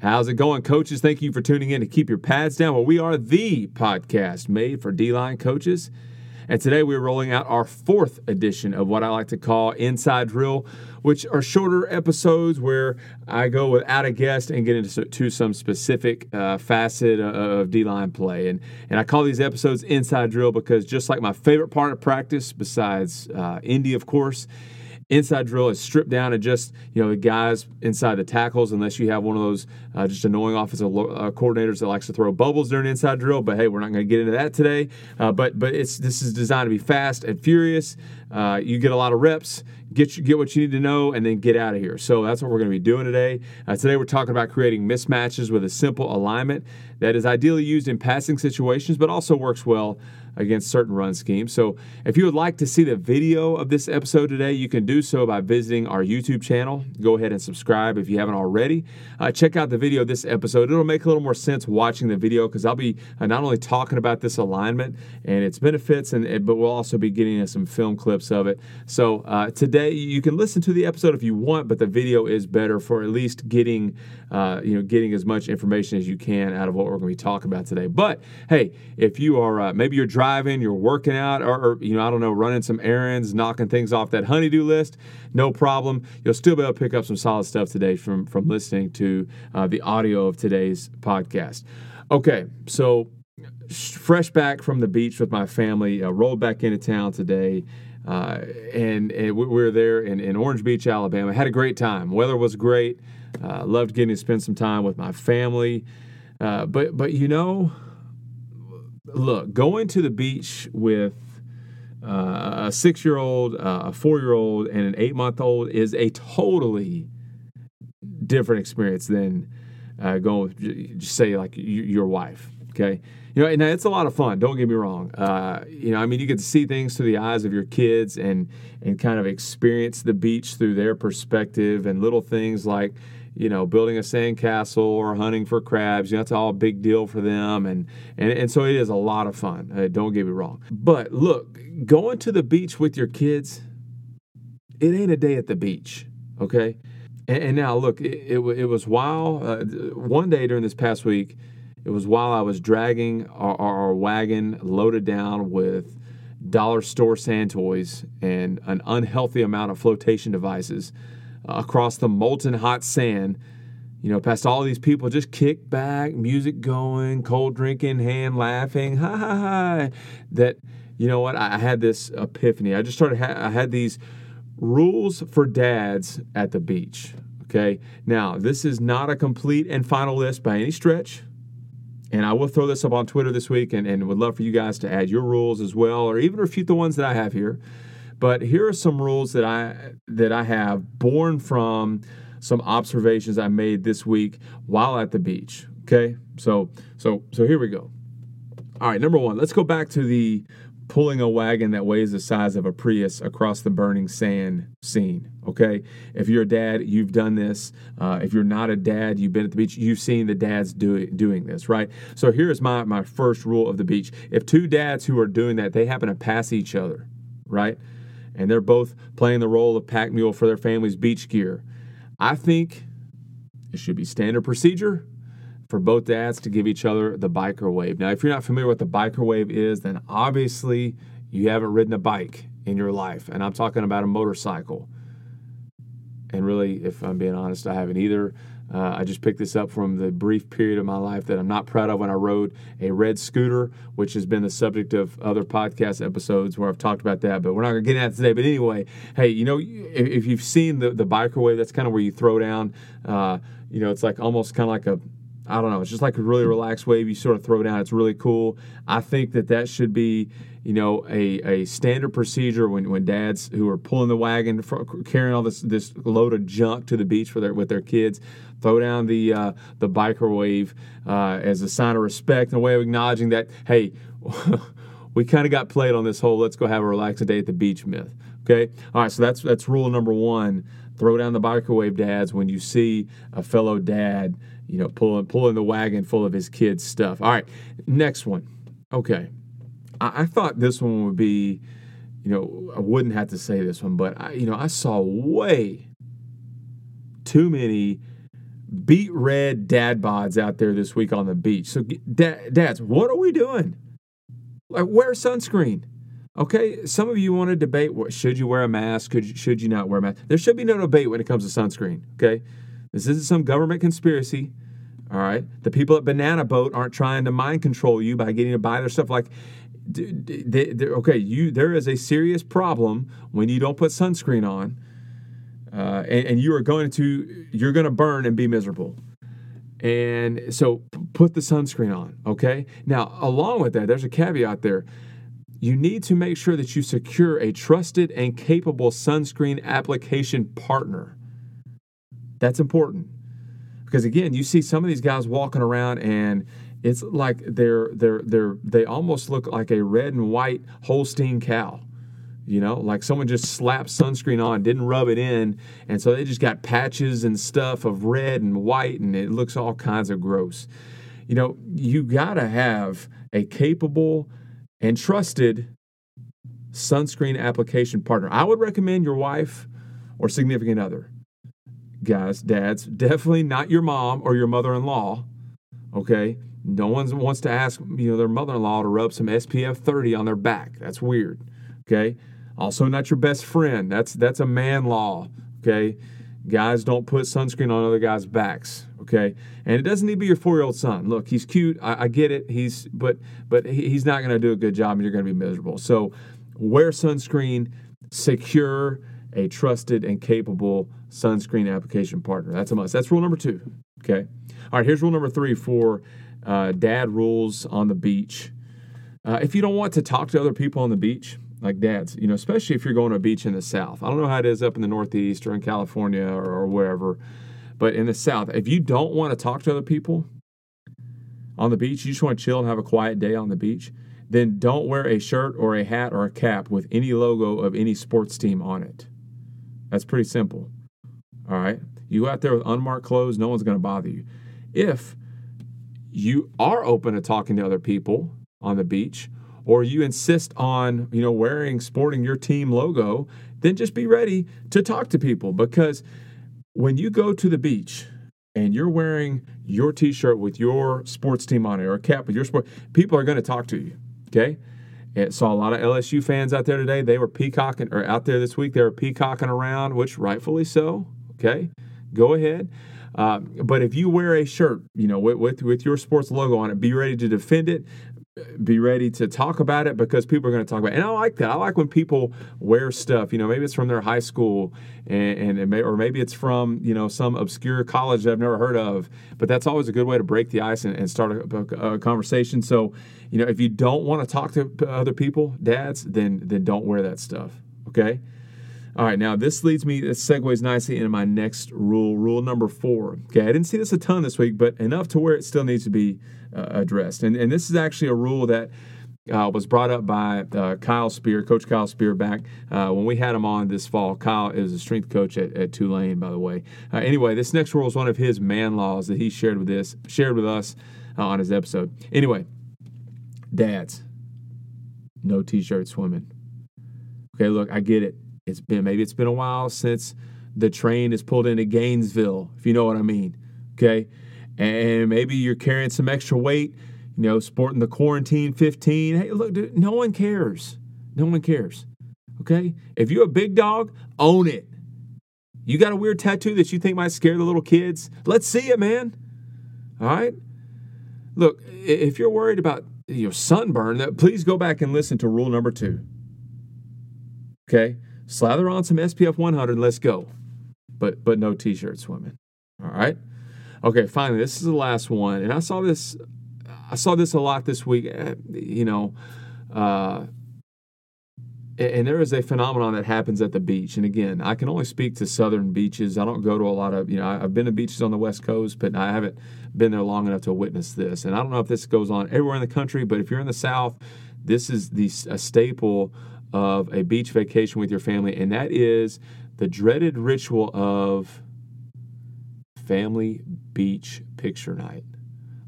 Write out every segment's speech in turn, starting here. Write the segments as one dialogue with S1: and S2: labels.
S1: How's it going, coaches? Thank you for tuning in to Keep Your Pads Down. Well, we are the podcast made for D line coaches. And today we're rolling out our fourth edition of what I like to call Inside Drill, which are shorter episodes where I go without a guest and get into to some specific uh, facet of D line play. And, and I call these episodes Inside Drill because just like my favorite part of practice, besides uh, Indy, of course, Inside drill is stripped down and just you know the guys inside the tackles, unless you have one of those uh, just annoying offensive uh, coordinators that likes to throw bubbles during inside drill. But hey, we're not going to get into that today. Uh, but but it's this is designed to be fast and furious. Uh, you get a lot of reps, get get what you need to know, and then get out of here. So that's what we're going to be doing today. Uh, today we're talking about creating mismatches with a simple alignment that is ideally used in passing situations, but also works well against certain run schemes. So if you would like to see the video of this episode today, you can do so by visiting our YouTube channel. Go ahead and subscribe if you haven't already. Uh, check out the video of this episode. It'll make a little more sense watching the video because I'll be uh, not only talking about this alignment and its benefits, and but we'll also be getting some film clips of it. So uh, today you can listen to the episode if you want, but the video is better for at least getting uh, you know getting as much information as you can out of what we're going to be talking about today. But hey, if you are uh, maybe you're driving driving, you're working out, or, or, you know, I don't know, running some errands, knocking things off that honeydew list, no problem. You'll still be able to pick up some solid stuff today from from listening to uh, the audio of today's podcast. Okay, so fresh back from the beach with my family, uh, rolled back into town today. Uh, and, and we were there in, in Orange Beach, Alabama. Had a great time. Weather was great. Uh, loved getting to spend some time with my family. Uh, but but you know, look, going to the beach with uh, a six year old, uh, a four year old, and an eight month old is a totally different experience than uh, going with, say, like your wife. Okay. You know, and it's a lot of fun. Don't get me wrong. Uh, you know, I mean, you get to see things through the eyes of your kids and and kind of experience the beach through their perspective and little things like, you know, building a sandcastle or hunting for crabs. You know, that's all a big deal for them. And, and, and so it is a lot of fun. Uh, don't get me wrong. But look, going to the beach with your kids, it ain't a day at the beach, okay? And, and now, look, it, it, it was while, uh, one day during this past week, it was while I was dragging our, our wagon loaded down with dollar store sand toys and an unhealthy amount of flotation devices Uh, across the molten hot sand, you know, past all these people just kick back, music going, cold drink in hand, laughing, ha ha ha. That, you know what, I had this epiphany. I just started, I had these rules for dads at the beach. Okay. Now, this is not a complete and final list by any stretch. And I will throw this up on Twitter this week and, and would love for you guys to add your rules as well, or even refute the ones that I have here. But here are some rules that I that I have born from some observations I made this week while at the beach. Okay, so so so here we go. All right, number one, let's go back to the pulling a wagon that weighs the size of a Prius across the burning sand scene. Okay, if you're a dad, you've done this. Uh, if you're not a dad, you've been at the beach, you've seen the dads do, it, doing this, right? So here's my my first rule of the beach: if two dads who are doing that, they happen to pass each other, right? And they're both playing the role of pack mule for their family's beach gear. I think it should be standard procedure for both dads to give each other the biker wave. Now, if you're not familiar with the biker wave is, then obviously you haven't ridden a bike in your life, and I'm talking about a motorcycle. And really, if I'm being honest, I haven't either. Uh, I just picked this up from the brief period of my life that I'm not proud of when I rode a red scooter, which has been the subject of other podcast episodes where I've talked about that, but we're not going to get into that today. But anyway, hey, you know, if you've seen the, the biker wave, that's kind of where you throw down, uh, you know, it's like almost kind of like a I don't know. It's just like a really relaxed wave you sort of throw down. It's really cool. I think that that should be, you know, a, a standard procedure when, when dads who are pulling the wagon, carrying all this this load of junk to the beach for their with their kids, throw down the uh, the biker wave uh, as a sign of respect and a way of acknowledging that hey, we kind of got played on this whole let's go have a relaxing day at the beach myth. Okay, all right. So that's that's rule number one. Throw down the biker wave, dads, when you see a fellow dad you know, pulling pulling the wagon full of his kids' stuff. All right, next one. Okay, I, I thought this one would be, you know, I wouldn't have to say this one, but I, you know, I saw way too many beet red dad bods out there this week on the beach. So, dads, what are we doing? Like, wear sunscreen. Okay, some of you want to debate what should you wear a mask? Could you, should you not wear a mask? There should be no debate when it comes to sunscreen. Okay, this isn't some government conspiracy. All right, the people at Banana Boat aren't trying to mind control you by getting to buy their stuff. Like, they, okay, you there is a serious problem when you don't put sunscreen on, uh, and, and you are going to you're going to burn and be miserable. And so, put the sunscreen on. Okay. Now, along with that, there's a caveat there you need to make sure that you secure a trusted and capable sunscreen application partner. That's important. Because again, you see some of these guys walking around and it's like they're they're they're they almost look like a red and white Holstein cow. You know, like someone just slapped sunscreen on, didn't rub it in, and so they just got patches and stuff of red and white, and it looks all kinds of gross. You know, you gotta have a capable and trusted sunscreen application partner. I would recommend your wife or significant other. Guys, dads, definitely not your mom or your mother in law. Okay? No one wants to ask you know their mother-in-law to rub some SPF 30 on their back. That's weird. Okay? Also not your best friend. That's that's a man law. Okay? Guys don't put sunscreen on other guys' backs okay and it doesn't need to be your four-year-old son look he's cute i, I get it he's but but he's not going to do a good job and you're going to be miserable so wear sunscreen secure a trusted and capable sunscreen application partner that's a must that's rule number two okay all right here's rule number three for uh, dad rules on the beach uh, if you don't want to talk to other people on the beach like dads, you know, especially if you're going to a beach in the South. I don't know how it is up in the Northeast or in California or, or wherever, but in the South, if you don't want to talk to other people on the beach, you just want to chill and have a quiet day on the beach, then don't wear a shirt or a hat or a cap with any logo of any sports team on it. That's pretty simple. All right. You go out there with unmarked clothes, no one's going to bother you. If you are open to talking to other people on the beach, or you insist on, you know, wearing, sporting your team logo, then just be ready to talk to people because when you go to the beach and you're wearing your t-shirt with your sports team on it or a cap with your sport, people are going to talk to you. Okay. And saw a lot of LSU fans out there today. They were peacocking, or out there this week, they were peacocking around, which rightfully so. Okay. Go ahead. Uh, but if you wear a shirt, you know, with, with, with your sports logo on it, be ready to defend it be ready to talk about it because people are going to talk about it. And I like that. I like when people wear stuff, you know, maybe it's from their high school and, and it may, or maybe it's from, you know, some obscure college that I've never heard of. But that's always a good way to break the ice and, and start a, a, conversation. So, you know, if you don't want to talk to other people, dads, then then don't wear that stuff. Okay. All right, now this leads me, this segues nicely into my next rule, rule number four. Okay, I didn't see this a ton this week, but enough to where it still needs to be uh, addressed. And, and this is actually a rule that uh, was brought up by uh, Kyle Spear, Coach Kyle Spear, back uh, when we had him on this fall. Kyle is a strength coach at, at Tulane, by the way. Uh, anyway, this next rule is one of his man laws that he shared with this shared with us uh, on his episode. Anyway, dads, no t-shirt swimming. Okay, look, I get it. It's been maybe it's been a while since the train is pulled into Gainesville, if you know what I mean. Okay. And maybe you're carrying some extra weight, you know, sporting the quarantine 15. Hey, look, dude, no one cares. No one cares. Okay? If you're a big dog, own it. You got a weird tattoo that you think might scare the little kids? Let's see it, man. All right? Look, if you're worried about your sunburn, that please go back and listen to rule number two. Okay? Slather on some SPF 100. Let's go. But but no t-shirts, swimming. All right. Okay. Finally, this is the last one, and I saw this. I saw this a lot this week. Eh, you know, uh, and there is a phenomenon that happens at the beach. And again, I can only speak to southern beaches. I don't go to a lot of, you know, I've been to beaches on the West Coast, but I haven't been there long enough to witness this. And I don't know if this goes on everywhere in the country, but if you're in the South, this is the a staple of a beach vacation with your family, and that is the dreaded ritual of family beach picture night.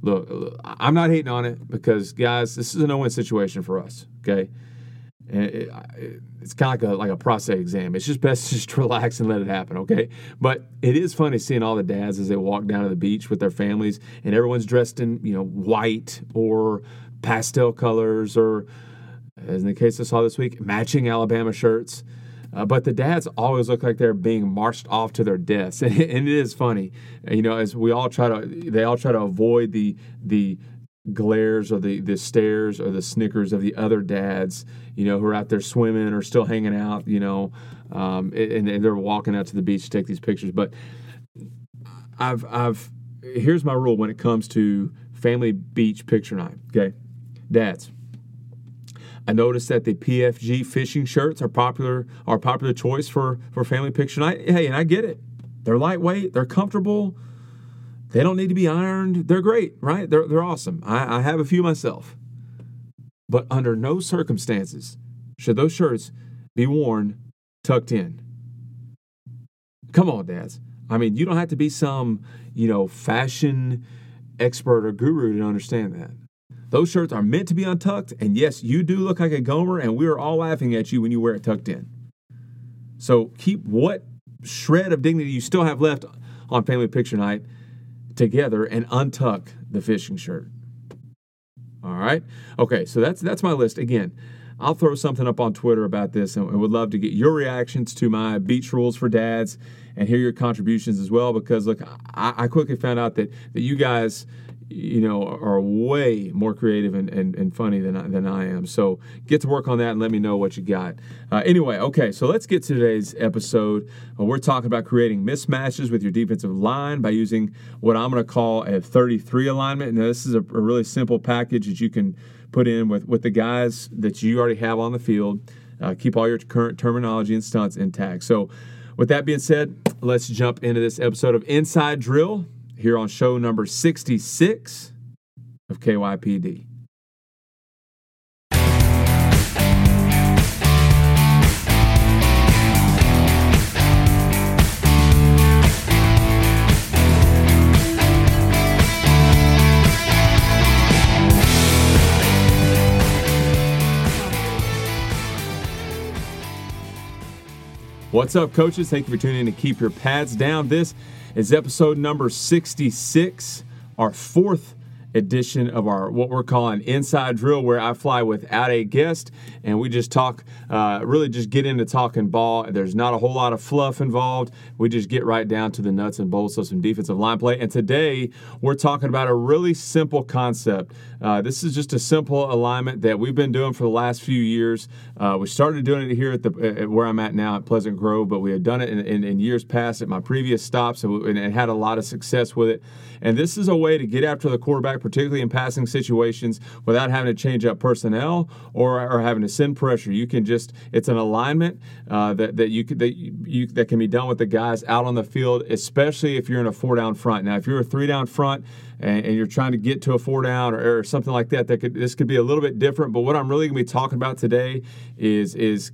S1: Look, I'm not hating on it because, guys, this is a no win situation for us, okay? And it, it's kind of like a like a prostate exam. It's just best to just relax and let it happen, okay? But it is funny seeing all the dads as they walk down to the beach with their families, and everyone's dressed in you know white or pastel colors, or as in the case I saw this week, matching Alabama shirts. Uh, but the dads always look like they're being marched off to their deaths, and it is funny, you know, as we all try to, they all try to avoid the the glares or the the stares or the snickers of the other dads, you know, who are out there swimming or still hanging out, you know, um, and, and they're walking out to the beach to take these pictures. But I've I've here's my rule when it comes to family beach picture night. Okay, dads I noticed that the PFG fishing shirts are popular are popular choice for for family picture night. Hey, and I get it. They're lightweight, they're comfortable, they don't need to be ironed. They're great, right? They're they're awesome. I, I have a few myself. But under no circumstances should those shirts be worn tucked in. Come on, dads. I mean, you don't have to be some, you know, fashion expert or guru to understand that. Those shirts are meant to be untucked, and yes, you do look like a Gomer, and we are all laughing at you when you wear it tucked in. So keep what shred of dignity you still have left on family picture night together and untuck the fishing shirt. All right. Okay, so that's that's my list. Again, I'll throw something up on Twitter about this and would love to get your reactions to my beach rules for dads and hear your contributions as well because look, I, I quickly found out that that you guys you know, are way more creative and, and, and funny than I, than I am. So get to work on that and let me know what you got. Uh, anyway, okay, so let's get to today's episode. Uh, we're talking about creating mismatches with your defensive line by using what I'm going to call a 33 alignment. Now, this is a, a really simple package that you can put in with, with the guys that you already have on the field. Uh, keep all your current terminology and stunts intact. So, with that being said, let's jump into this episode of Inside Drill here on show number 66 of KYPD. What's up, coaches? Thank you for tuning in to Keep Your Pads Down. This is episode number 66, our fourth edition of our what we're calling inside drill where i fly without a guest and we just talk uh, really just get into talking ball there's not a whole lot of fluff involved we just get right down to the nuts and bolts of some defensive line play and today we're talking about a really simple concept uh, this is just a simple alignment that we've been doing for the last few years uh, we started doing it here at the at where i'm at now at pleasant grove but we had done it in, in, in years past at my previous stops and, and had a lot of success with it and this is a way to get after the quarterback particularly in passing situations, without having to change up personnel or, or having to send pressure. You can just it's an alignment uh, that that you, that you that can be done with the guys out on the field, especially if you're in a four down front. Now, if you're a three down front and, and you're trying to get to a four down or, or something like that, that could this could be a little bit different. But what I'm really going to be talking about today is is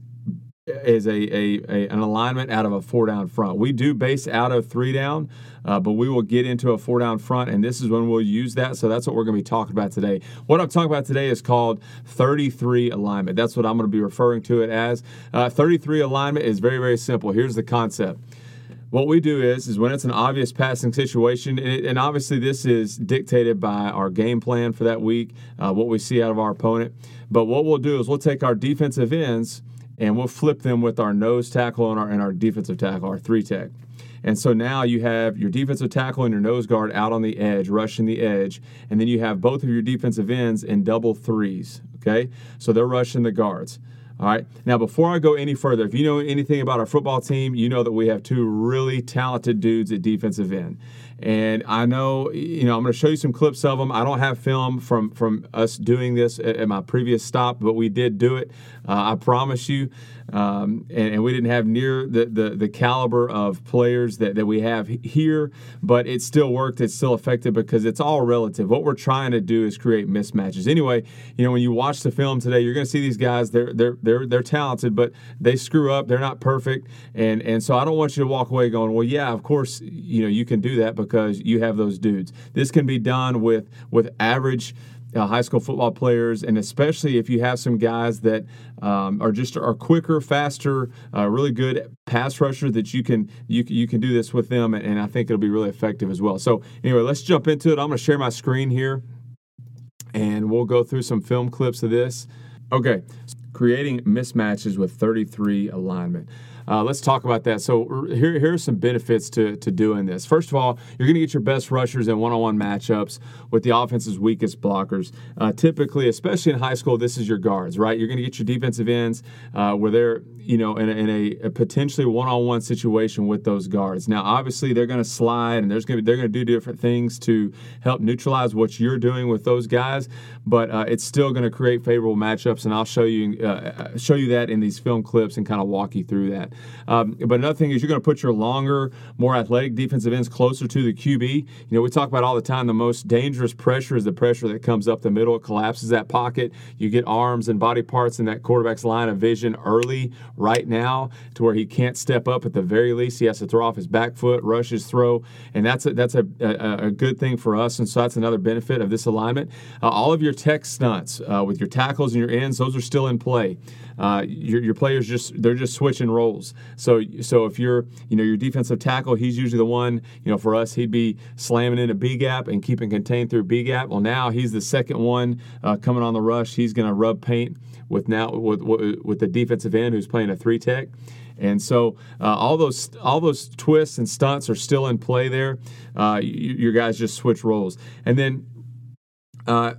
S1: is a, a, a, an alignment out of a four down front. We do base out of three down, uh, but we will get into a four down front, and this is when we'll use that. So that's what we're going to be talking about today. What I'm talking about today is called 33 alignment. That's what I'm going to be referring to it as. Uh, 33 alignment is very very simple. Here's the concept. What we do is, is when it's an obvious passing situation, and, it, and obviously this is dictated by our game plan for that week, uh, what we see out of our opponent. But what we'll do is we'll take our defensive ends and we'll flip them with our nose tackle and our, and our defensive tackle, our three tech. And so now you have your defensive tackle and your nose guard out on the edge, rushing the edge, and then you have both of your defensive ends in double threes. Okay, so they're rushing the guards. All right. Now, before I go any further, if you know anything about our football team, you know that we have two really talented dudes at defensive end. And I know, you know, I'm going to show you some clips of them. I don't have film from from us doing this at, at my previous stop, but we did do it. Uh, I promise you. Um, and, and, we didn't have near the, the, the caliber of players that, that we have here, but it still worked. It's still effective because it's all relative. What we're trying to do is create mismatches. Anyway, you know, when you watch the film today, you're going to see these guys. They're they're they're they're talented, but they screw up. They're not perfect, and and so I don't want you to walk away going, well, yeah, of course, you know, you can do that because you have those dudes. This can be done with with average uh, high school football players, and especially if you have some guys that um, are just are quicker, faster, uh, really good pass rusher that you can you you can do this with them, and, and I think it'll be really effective as well. So anyway, let's jump into it. I'm going to share my screen here, and we'll go through some film clips of this. Okay, creating mismatches with 33 alignment. Uh, let's talk about that. So here, here are some benefits to, to doing this. First of all, you're going to get your best rushers in one-on-one matchups with the offense's weakest blockers. Uh, typically, especially in high school, this is your guards, right? You're going to get your defensive ends uh, where they're you know in, a, in a, a, potentially one-on-one situation with those guards. Now, obviously, they're going to slide and there's going to they're going to do different things to help neutralize what you're doing with those guys, but uh, it's still going to create favorable matchups, and I'll show you uh, uh, show you that in these film clips and kind of walk you through that. Um, but another thing is you're going to put your longer, more athletic defensive ends closer to the QB. You know, we talk about all the time the most dangerous pressure is the pressure that comes up the middle. It collapses that pocket. You get arms and body parts in that quarterback's line of vision early, right now, to where he can't step up at the very least. He has to throw off his back foot, rush his throw, and that's a, that's a, a, a good thing for us. And so that's another benefit of this alignment. Uh, all of your tech stunts uh, with your tackles and your ends, those are still in play. Uh, your, your players just they're just switching roles. So so if you're you know your defensive tackle, he's usually the one you know for us he'd be slamming in a B gap and keeping contained through B gap. Well now he's the second one uh, coming on the rush. He's going to rub paint with now with with the defensive end who's playing a three tech. And so uh, all those all those twists and stunts are still in play there. Uh, you, your guys just switch roles, and then uh,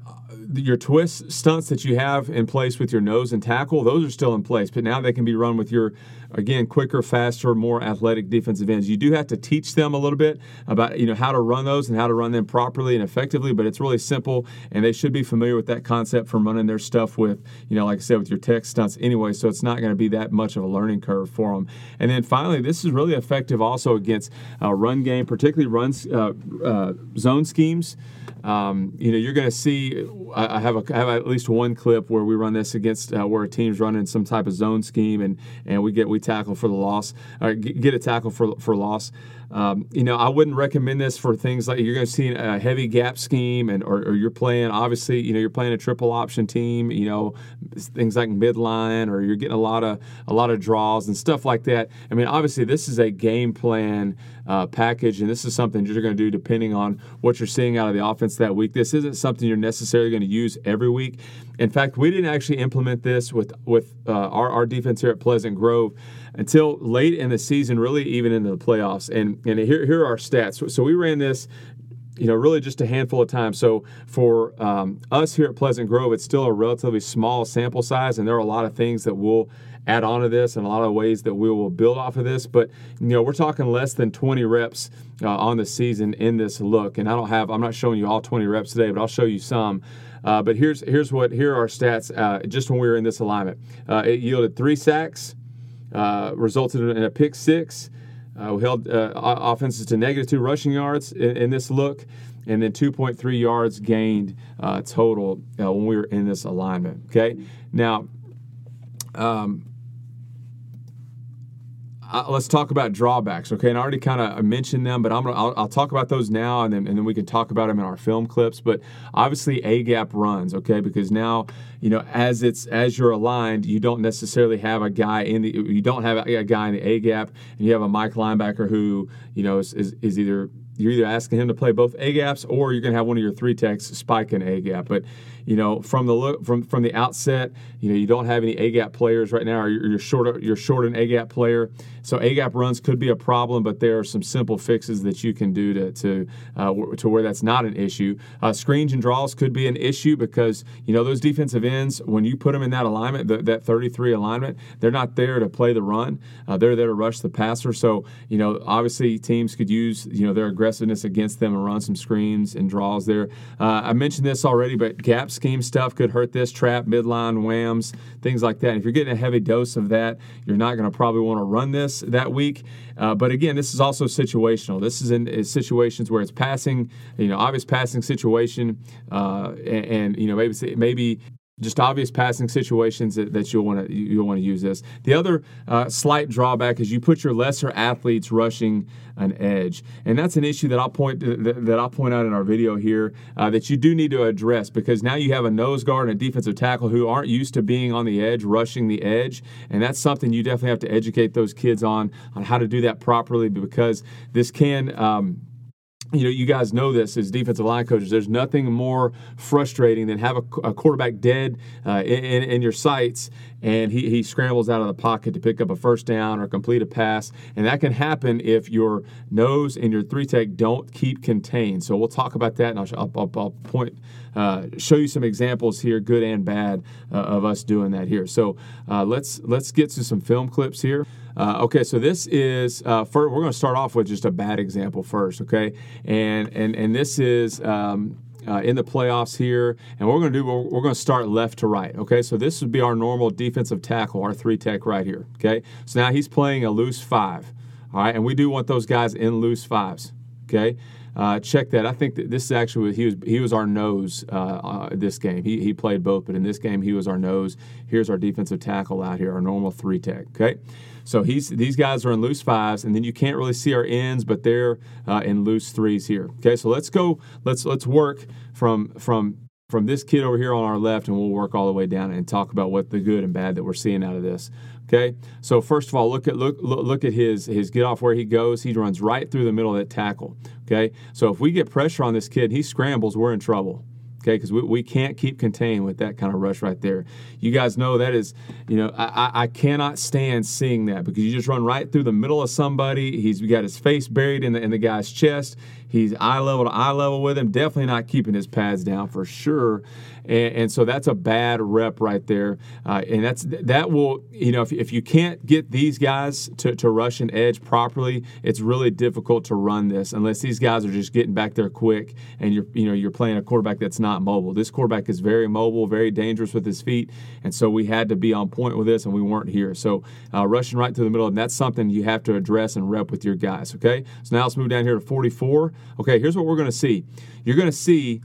S1: your twist stunts that you have in place with your nose and tackle, those are still in place, but now they can be run with your, again, quicker, faster, more athletic defensive ends. You do have to teach them a little bit about you know how to run those and how to run them properly and effectively, but it's really simple, and they should be familiar with that concept from running their stuff with, you know, like I said, with your tech stunts anyway. So it's not going to be that much of a learning curve for them. And then finally, this is really effective also against uh, run game, particularly runs uh, uh, zone schemes. Um, you know, you're going to see. I have, a, I have at least one clip where we run this against uh, where a team's running some type of zone scheme, and and we get we tackle for the loss, or get a tackle for for loss. Um, you know, I wouldn't recommend this for things like you're going to see a heavy gap scheme, and or, or, you're playing. Obviously, you know, you're playing a triple option team. You know, things like midline, or you're getting a lot of a lot of draws and stuff like that. I mean, obviously, this is a game plan uh, package, and this is something you're going to do depending on what you're seeing out of the offense that week. This isn't something you're necessarily going to use every week. In fact, we didn't actually implement this with with uh, our, our defense here at Pleasant Grove until late in the season, really even into the playoffs. And and here here are our stats. So we ran this you know, really just a handful of times. So for um, us here at Pleasant Grove, it's still a relatively small sample size, and there are a lot of things that we'll add on to this and a lot of ways that we will build off of this. But you know, we're talking less than 20 reps uh, on the season in this look, and I don't have, I'm not showing you all 20 reps today, but I'll show you some. Uh, but here's here's what here are our stats uh, just when we were in this alignment. Uh, it yielded three sacks. Uh, resulted in a pick six. Uh, we held uh, offenses to negative two rushing yards in, in, this look, and then 2.3 yards gained uh, total uh, when we were in this alignment. Okay, now um, uh, let's talk about drawbacks, okay? And I already kind of mentioned them, but I'm gonna I'll, I'll, talk about those now, and then and then we can talk about them in our film clips. But obviously, a gap runs, okay? Because now you know as it's as you're aligned, you don't necessarily have a guy in the you don't have a, a guy in the a gap, and you have a Mike linebacker who you know is, is, is either you're either asking him to play both A gaps or you're to have one of your three techs spike an A gap. But you know, from the look from from the outset, you know, you don't have any A gap players right now, or you're, you're short you're short an A gap player. So A gap runs could be a problem, but there are some simple fixes that you can do to to uh, to where that's not an issue. Uh, screens and draws could be an issue because you know those defensive ends when you put them in that alignment, the, that 33 alignment, they're not there to play the run. Uh, they're there to rush the passer. So you know, obviously teams could use you know their aggressiveness against them and run some screens and draws there. Uh, I mentioned this already, but gaps scheme stuff could hurt this trap, midline, whams, things like that. And if you're getting a heavy dose of that, you're not going to probably want to run this that week. Uh, but again, this is also situational. This is in is situations where it's passing, you know, obvious passing situation, uh, and, and, you know maybe maybe just obvious passing situations that, that you'll want to you'll want to use this. The other uh, slight drawback is you put your lesser athletes rushing an edge, and that's an issue that I'll point that, that I'll point out in our video here uh, that you do need to address because now you have a nose guard and a defensive tackle who aren't used to being on the edge, rushing the edge, and that's something you definitely have to educate those kids on on how to do that properly because this can. Um, you know, you guys know this as defensive line coaches. There's nothing more frustrating than have a, a quarterback dead uh, in, in, your sights, and he, he scrambles out of the pocket to pick up a first down or complete a pass, and that can happen if your nose and your three tech don't keep contained. So we'll talk about that, and I'll, I'll, I'll point, uh, show you some examples here, good and bad, uh, of us doing that here. So uh, let's let's get to some film clips here. Uh, okay, so this is uh, for, we're going to start off with just a bad example first. Okay, and and and this is. Um, uh, in the playoffs here, and we're going to do, we're, we're going to start left to right. Okay, so this would be our normal defensive tackle, our three tech right here. Okay, so now he's playing a loose five. All right, and we do want those guys in loose fives. Okay, uh, check that. I think that this is actually he was he was our nose uh, uh, this game. He, he played both, but in this game he was our nose. Here's our defensive tackle out here, our normal three tech. Okay, so he's these guys are in loose fives, and then you can't really see our ends, but they're uh, in loose threes here. Okay, so let's go. Let's let's work from from from this kid over here on our left, and we'll work all the way down and talk about what the good and bad that we're seeing out of this. Okay, so first of all, look at look look, look at his his get off where he goes. He runs right through the middle of that tackle. Okay, so if we get pressure on this kid, he scrambles, we're in trouble okay? Because we, we can't keep contained with that kind of rush right there. You guys know that is, you know, I, I cannot stand seeing that because you just run right through the middle of somebody. He's got his face buried in the, in the guy's chest. He's eye level to eye level with him. Definitely not keeping his pads down for sure. And, and so that's a bad rep right there. Uh, and that's that will, you know, if, if you can't get these guys to, to rush an edge properly, it's really difficult to run this unless these guys are just getting back there quick and you're, you know, you're playing a quarterback that's not mobile. This quarterback is very mobile, very dangerous with his feet. And so we had to be on point with this and we weren't here. So uh, rushing right to the middle, and that's something you have to address and rep with your guys, okay? So now let's move down here to 44. Okay, here's what we're going to see. You're going to see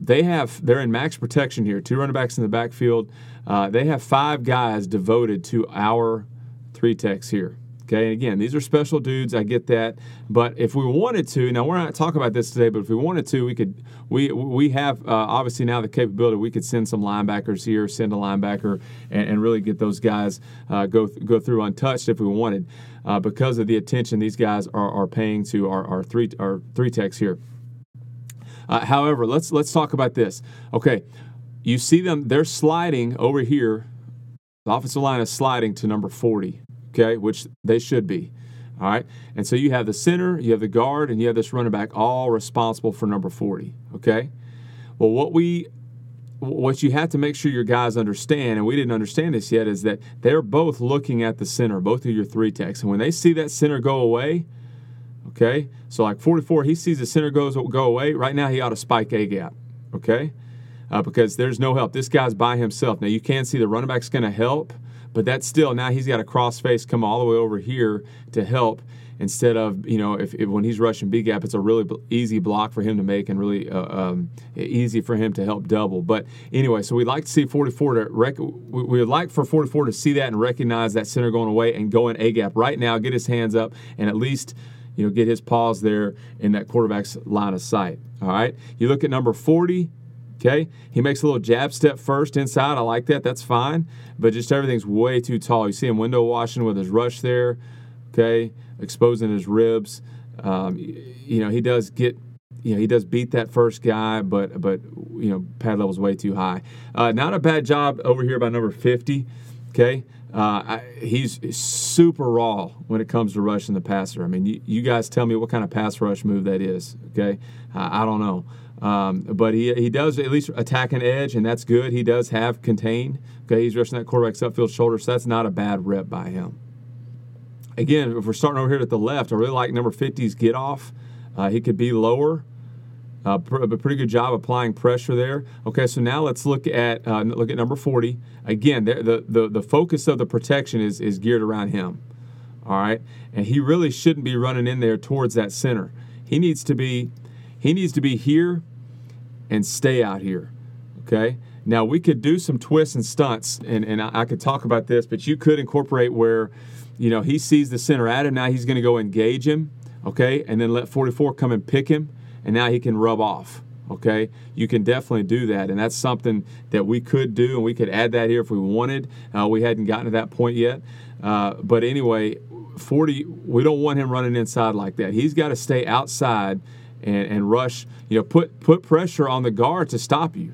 S1: they have they're in max protection here. Two running backs in the backfield. Uh, they have five guys devoted to our three techs here. Okay, and again, these are special dudes. I get that, but if we wanted to, now we're not talking about this today, but if we wanted to, we could. We we have uh, obviously now the capability. We could send some linebackers here, send a linebacker, and, and really get those guys uh, go go through untouched if we wanted, uh, because of the attention these guys are, are paying to our, our three our three techs here. Uh, however, let's let's talk about this. Okay, you see them; they're sliding over here. The offensive line is sliding to number 40. Okay, which they should be. All right, and so you have the center, you have the guard, and you have this running back, all responsible for number 40. Okay, well, what we what you have to make sure your guys understand, and we didn't understand this yet, is that they're both looking at the center, both of your three techs. And when they see that center go away, Okay, so like 44, he sees the center goes go away. Right now, he ought to spike a gap. Okay, uh, because there's no help. This guy's by himself. Now you can see the running back's going to help, but that's still now he's got a cross face come all the way over here to help instead of you know if, if, when he's rushing B gap, it's a really easy block for him to make and really uh, um, easy for him to help double. But anyway, so we'd like to see 44 to rec- we would like for 44 to see that and recognize that center going away and go in A gap right now, get his hands up and at least you know, get his paws there in that quarterback's line of sight. All right. You look at number 40. Okay. He makes a little jab step first inside. I like that. That's fine. But just everything's way too tall. You see him window washing with his rush there. Okay. Exposing his ribs. Um, you know, he does get you know he does beat that first guy, but but you know pad level's way too high. Uh, not a bad job over here by number 50. Okay, uh, I, he's super raw when it comes to rushing the passer. I mean, you, you, guys tell me what kind of pass rush move that is. Okay, I, I don't know, um, but he he does at least attack an edge, and that's good. He does have contain. Okay, he's rushing that quarterback's upfield shoulder, so that's not a bad rep by him. Again, if we're starting over here at the left, I really like number 50's get off. Uh, he could be lower. Uh, a pretty good job applying pressure there. Okay, so now let's look at uh, look at number 40. Again, the, the the focus of the protection is is geared around him. All right, and he really shouldn't be running in there towards that center. He needs to be he needs to be here and stay out here. Okay. Now we could do some twists and stunts, and, and I, I could talk about this, but you could incorporate where, you know, he sees the center at him. Now he's going to go engage him, okay, and then let 44 come and pick him, and now he can rub off. Okay, you can definitely do that, and that's something that we could do, and we could add that here if we wanted. Uh, we hadn't gotten to that point yet, uh, but anyway, 40. We don't want him running inside like that. He's got to stay outside and, and rush. You know, put put pressure on the guard to stop you.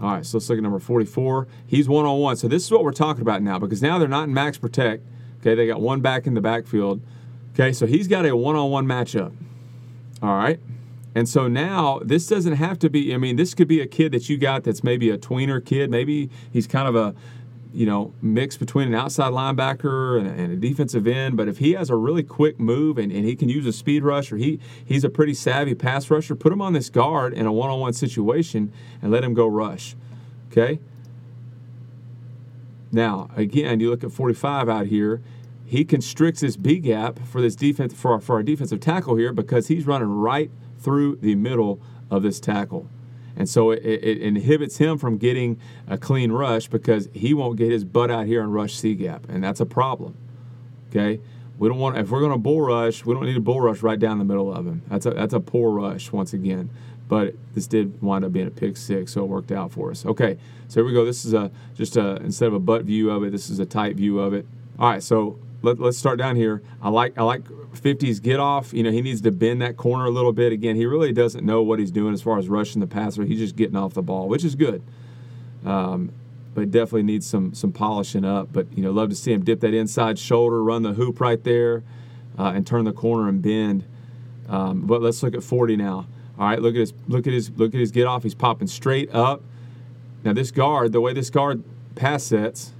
S1: All right, so let's look at number 44. He's one on one. So this is what we're talking about now because now they're not in max protect. Okay, they got one back in the backfield. Okay, so he's got a one on one matchup. All right. And so now this doesn't have to be, I mean, this could be a kid that you got that's maybe a tweener kid. Maybe he's kind of a, you know, mix between an outside linebacker and a, and a, defensive end. But if he has a really quick move and, and he can use a speed rush or he, he's a pretty savvy pass rusher, put him on this guard in a one on one situation and let him go rush. Okay? Now, again, you look at 45 out here he constricts this B gap for this defense for our, for our defensive tackle here because he's running right through the middle of this tackle. And so it, it, inhibits him from getting a clean rush because he won't get his butt out here and rush C gap. And that's a problem. Okay? We don't want if we're going to bull rush, we don't need a bull rush right down the middle of him. That's a that's a poor rush once again. But this did wind up being a pick six, so it worked out for us. Okay, so here we go. This is a just a instead of a butt view of it, this is a tight view of it. All right, so let, us start down here. I like I like 50's get off. You know, he needs to bend that corner a little bit. Again, he really doesn't know what he's doing as far as rushing the passer. He's just getting off the ball, which is good. Um, but definitely needs some some polishing up. But you know, love to see him dip that inside shoulder, run the hoop right there, uh, and turn the corner and bend. Um, but let's look at 40 now. All right, look at his look at his look at his get off. He's popping straight up. Now this guard, the way this guard pass sets,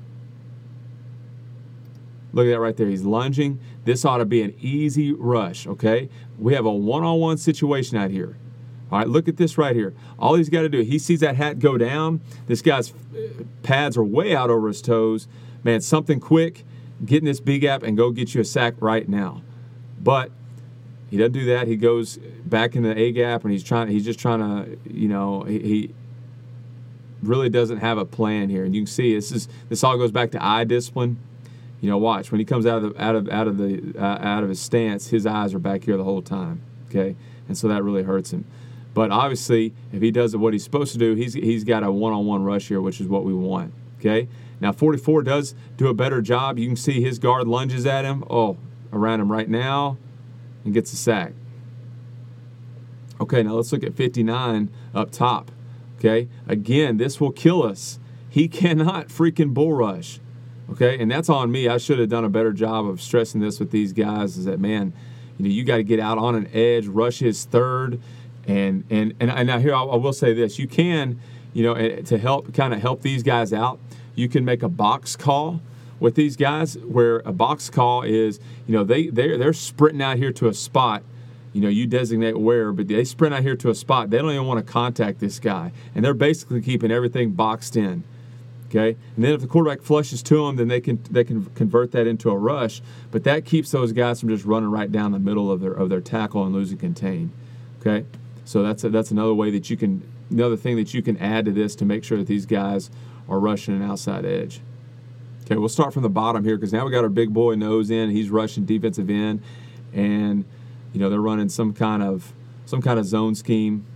S1: Look at that right there. He's lunging. This ought to be an easy rush, okay? We have a one on one situation out here. All right, look at this right here. All he's got to do, he sees that hat go down. This guy's uh, pads are way out over his toes. Man, something quick, get in this B gap and go get you a sack right now. But he doesn't do that. He goes back in the A gap and he's trying. He's just trying to, you know, he, he really doesn't have a plan here. And you can see this is this all goes back to eye discipline. You know, watch when he comes out of the out of out of the uh, out of his stance, his eyes are back here the whole time. Okay, and so that really hurts him. But obviously, if he does what he's supposed to do, he's he's got a one-on-one rush here, which is what we want. Okay. Now 44 does do a better job. You can see his guard lunges at him. Oh, around him right now, and gets a sack. Okay, now let's look at 59 up top. Okay, again, this will kill us. He cannot freaking bull rush. Okay, and that's on me. I should have done a better job of stressing this with these guys. Is that man? You know, you got to get out on an edge, rush his third, and and and, now here I, I will say this: you can, you know, to help kind of help these guys out, you can make a box call with these guys where a box call is, you know, they they they're sprinting out here to a spot you know, you designate where, but they sprint out here to a spot. They don't even want to contact this guy, and they're basically keeping everything boxed in. Okay, and then if the quarterback flushes to them, then they can they can convert that into a rush. But that keeps those guys from just running right down the middle of their of their tackle and losing contain. Okay, so that's a, that's another way that you can another thing that you can add to this to make sure that these guys are rushing an outside edge. Okay, we'll start from the bottom here because now we got our big boy nose in. He's rushing defensive end, and you know they're running some kind of some kind of zone scheme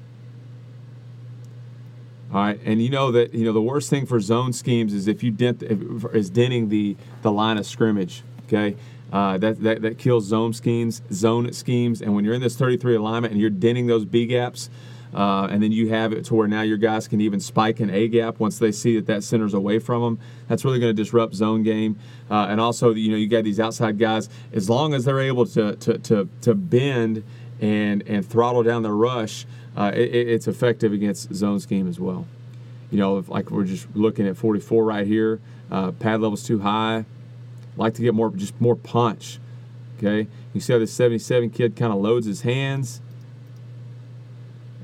S1: all right, and you know that you know the worst thing for zone schemes is if you dent is denting the the line of scrimmage. Okay, uh, that, that that kills zone schemes, zone schemes, and when you're in this 33 alignment and you're denting those B gaps, uh, and then you have it to where now your guys can even spike an A gap once they see that that center's away from them. That's really going to disrupt zone game, uh, and also you know you got these outside guys as long as they're able to to to, to bend and and throttle down the rush uh, it, it's effective against zone scheme as well. You know, if, like we're just looking at 44 right here, uh, pad level's too high. Like to get more, just more punch. Okay, you see how this 77 kid kind of loads his hands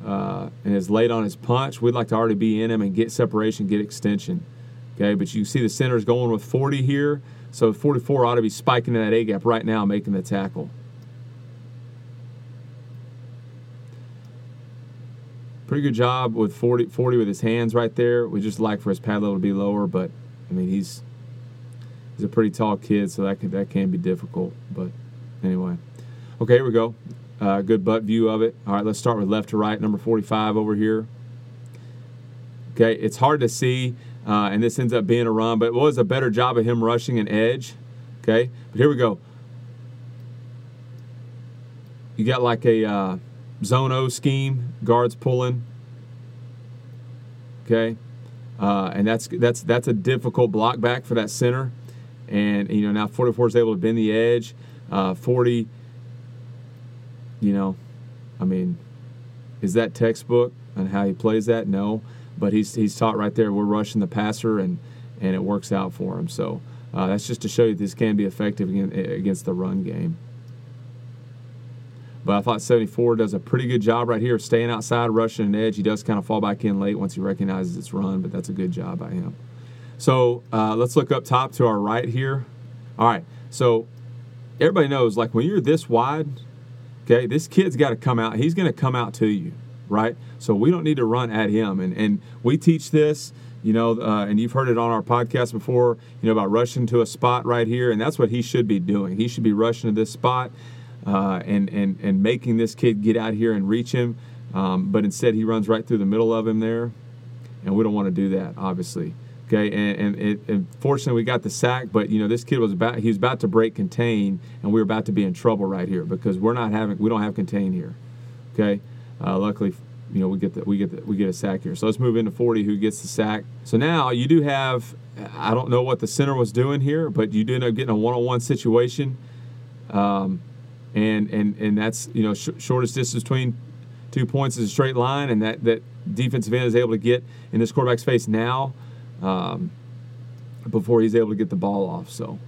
S1: uh, and is late on his punch. We'd like to already be in him and get separation, get extension. Okay, but you see the center's going with 40 here, so 44 ought to be spiking in that A gap right now, making the tackle. Pretty good job with 40, 40 with his hands right there. We just like for his pad level to be lower, but I mean he's he's a pretty tall kid, so that can, that can be difficult. But anyway, okay, here we go. Uh, good butt view of it. All right, let's start with left to right, number 45 over here. Okay, it's hard to see, uh, and this ends up being a run, but it was a better job of him rushing an edge. Okay, but here we go. You got like a uh, zone O scheme, guards pulling. Okay, uh, and that's that's that's a difficult block back for that center, and you know now 44 is able to bend the edge. Uh, 40, you know, I mean, is that textbook on how he plays that? No, but he's he's taught right there. We're rushing the passer, and and it works out for him. So uh, that's just to show you this can be effective against the run game. But I thought 74 does a pretty good job right here, staying outside, rushing an edge. He does kind of fall back in late once he recognizes it's run, but that's a good job by him. So uh, let's look up top to our right here. All right, so everybody knows like when you're this wide, okay, this kid's got to come out. He's going to come out to you, right? So we don't need to run at him. And and we teach this, you know, uh, and you've heard it on our podcast before, you know, about rushing to a spot right here, and that's what he should be doing. He should be rushing to this spot. Uh, and and and making this kid get out here and reach him, um, but instead he runs right through the middle of him there, and we don't want to do that, obviously. Okay, and, and, it, and, fortunately we got the sack, but you know this kid was about he was about to break contain, and we were about to be in trouble right here because we're not having we don't have contain here. Okay, uh, luckily you know we get the, we get the, we get a sack here. So let's move into 40 who gets the sack. So now you do have I don't know what the center was doing here, but you do end up getting a one-on-one situation, um, and and and that's you know sh- shortest distance between two points is a straight line, and that that defensive end is able to get in this quarterback's face now um, before he's able to get the ball off. So.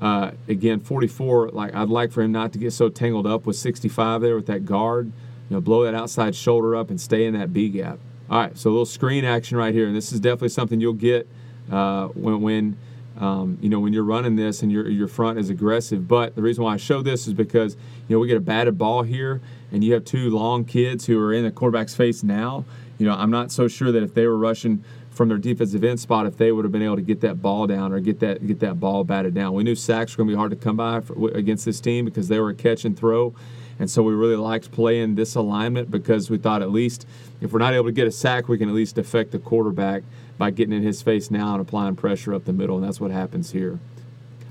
S1: Uh, again, 44. Like I'd like for him not to get so tangled up with 65 there with that guard. You know, blow that outside shoulder up and stay in that B gap. All right, so a little screen action right here, and this is definitely something you'll get uh, when when um, you know when you're running this and your your front is aggressive. But the reason why I show this is because you know we get a batted ball here, and you have two long kids who are in the quarterback's face now. You know, I'm not so sure that if they were rushing from their defensive end spot if they would have been able to get that ball down or get that get that ball batted down. We knew sacks were going to be hard to come by for, against this team because they were a catch and throw, and so we really liked playing this alignment because we thought at least if we're not able to get a sack, we can at least affect the quarterback by getting in his face now and applying pressure up the middle, and that's what happens here.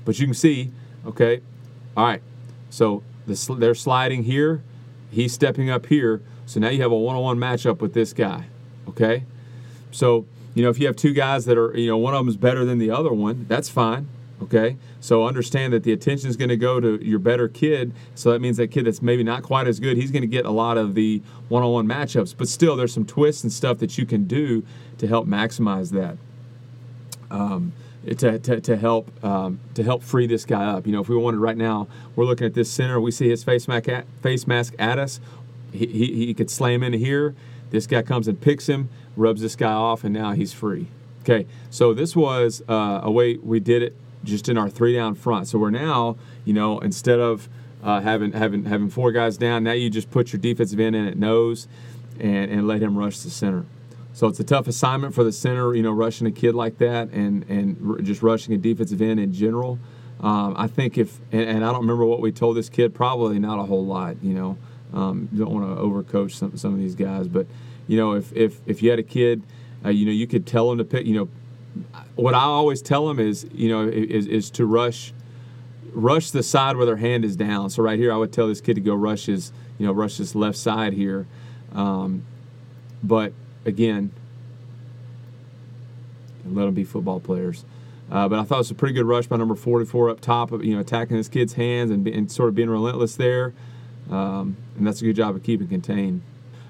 S1: But you can see, okay, all right, so the, they're sliding here, he's stepping up here, so now you have a one-on-one matchup with this guy, okay? So you know, if you have two guys that are, you know, one of them is better than the other one, that's fine. Okay, so understand that the attention is going to go to your better kid. So that means that kid that's maybe not quite as good, he's going to get a lot of the one-on-one matchups. But still, there's some twists and stuff that you can do to help maximize that. Um, to, to, to help um, to help free this guy up. You know, if we wanted right now, we're looking at this center. We see his face mask at, face mask at us. He, he, he could slam in here. This guy comes and picks him rubs this guy off, and now he's free. Okay, so this was uh, a way we did it just in our three down front. So we're now, you know, instead of uh, having having having four guys down, now you just put your defensive end in at nose and, and let him rush the center. So it's a tough assignment for the center, you know, rushing a kid like that and and just rushing a defensive end in general. Um, I think if and, and, I don't remember what we told this kid, probably not a whole lot. You know, um, don't want to overcoach some some of these guys, but you know, if if if you had a kid, uh, you know, you could tell them to pick. You know, what I always tell them is, you know, is, is to rush rush the side where their hand is down. So right here, I would tell this kid to go rush his, you know, rush this left side here. Um, but again, let them be football players. Uh, but I thought it was a pretty good rush by number 44 up top, of, you know, attacking this kid's hands and, and sort of being relentless there. Um, and that's a good job of keeping contained.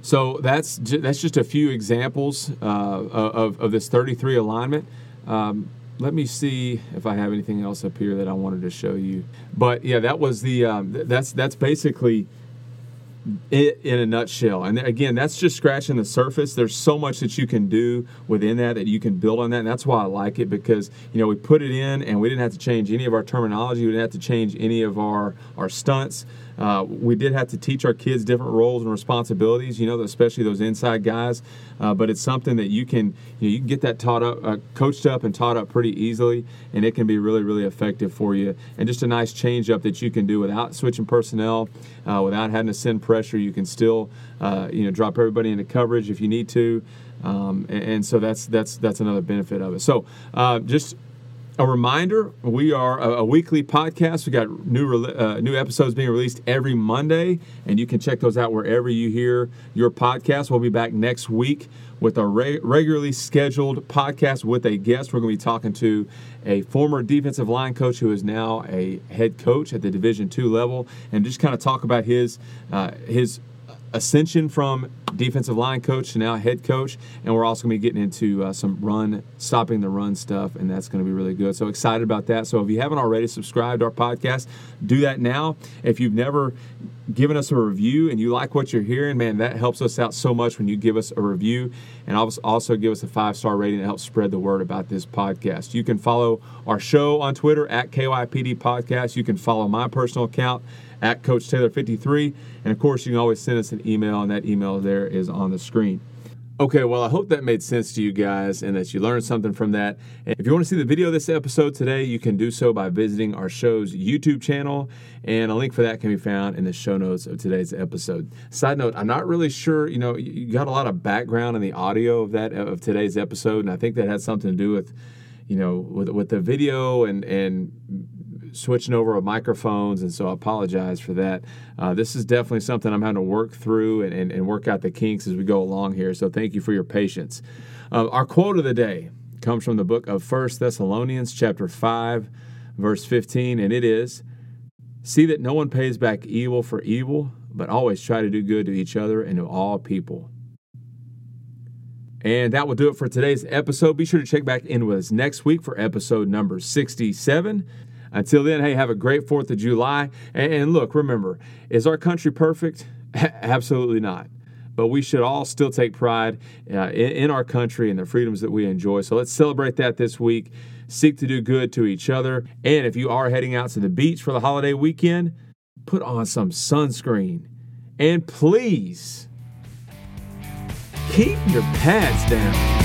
S1: So that's that's just a few examples uh, of, of this 33 alignment. Um, let me see if I have anything else up here that I wanted to show you. But yeah, that was the um, that's that's basically it in a nutshell. And again, that's just scratching the surface. There's so much that you can do within that that you can build on that. And that's why I like it because you know we put it in and we didn't have to change any of our terminology. We didn't have to change any of our our stunts. Uh, we did have to teach our kids different roles and responsibilities, you know, especially those inside guys. Uh, but it's something that you can you, know, you can get that taught up, uh, coached up, and taught up pretty easily, and it can be really really effective for you. And just a nice change up that you can do without switching personnel, uh, without having to send pressure. You can still uh, you know drop everybody into coverage if you need to. Um, and, and, so that's that's that's another benefit of it. So just a reminder: we are a, a weekly podcast. We got new uh, new episodes being released every Monday, and you can check those out wherever you hear your podcast. We'll be back next week with a re- regularly scheduled podcast with a guest. We're going to be talking to a former defensive line coach who is now a head coach at the Division two level, and just kind of talk about his uh, his ascension from defensive line coach to now head coach, and we're also going to be getting into uh, some run, stopping the run stuff, and that's going to be really good. So excited about that. So if you haven't already subscribed our podcast, do that now. If you've never given us a review and you like what you're hearing, man, that helps us out so much when you give us a review, and also give us a five star rating to help spread the word about this podcast. You can follow our show on Twitter at KYPD Podcast. You can follow my personal account at Coach Taylor 53. And of course, you can always send us an email, and that email there is on the screen. Okay, well, I hope that made sense to you guys and that you learned something from that. And if you want to see the video of this episode today, you can do so by visiting our show's YouTube channel, and a link for that can be found in the show notes of today's episode. Side note, I'm not really sure, you know, you got a lot of background in the audio of that of today's episode, and I think that had something to do with, you know, with with the video and and switching over of microphones, and so I apologize for that. Uh, this is definitely something I'm having to work through and, and, and, work out the kinks as we go along here. So thank you for your patience. Uh, our quote of the day comes from the book of First Thessalonians, chapter five, verse 15, and it is, "See that no one pays back evil for evil, but always try to do good to each other and to all people." And that will do it for today's episode. Be sure to check back in with us next week for episode number 67. Until then, hey, have a great 4th of July. And, look, remember, is our country perfect? Absolutely not. But we should all still take pride uh, in, in our country and the freedoms that we enjoy. So let's celebrate that this week. Seek to do good to each other. And if you are heading out to the beach for the holiday weekend, put on some sunscreen. And please, keep your pads down.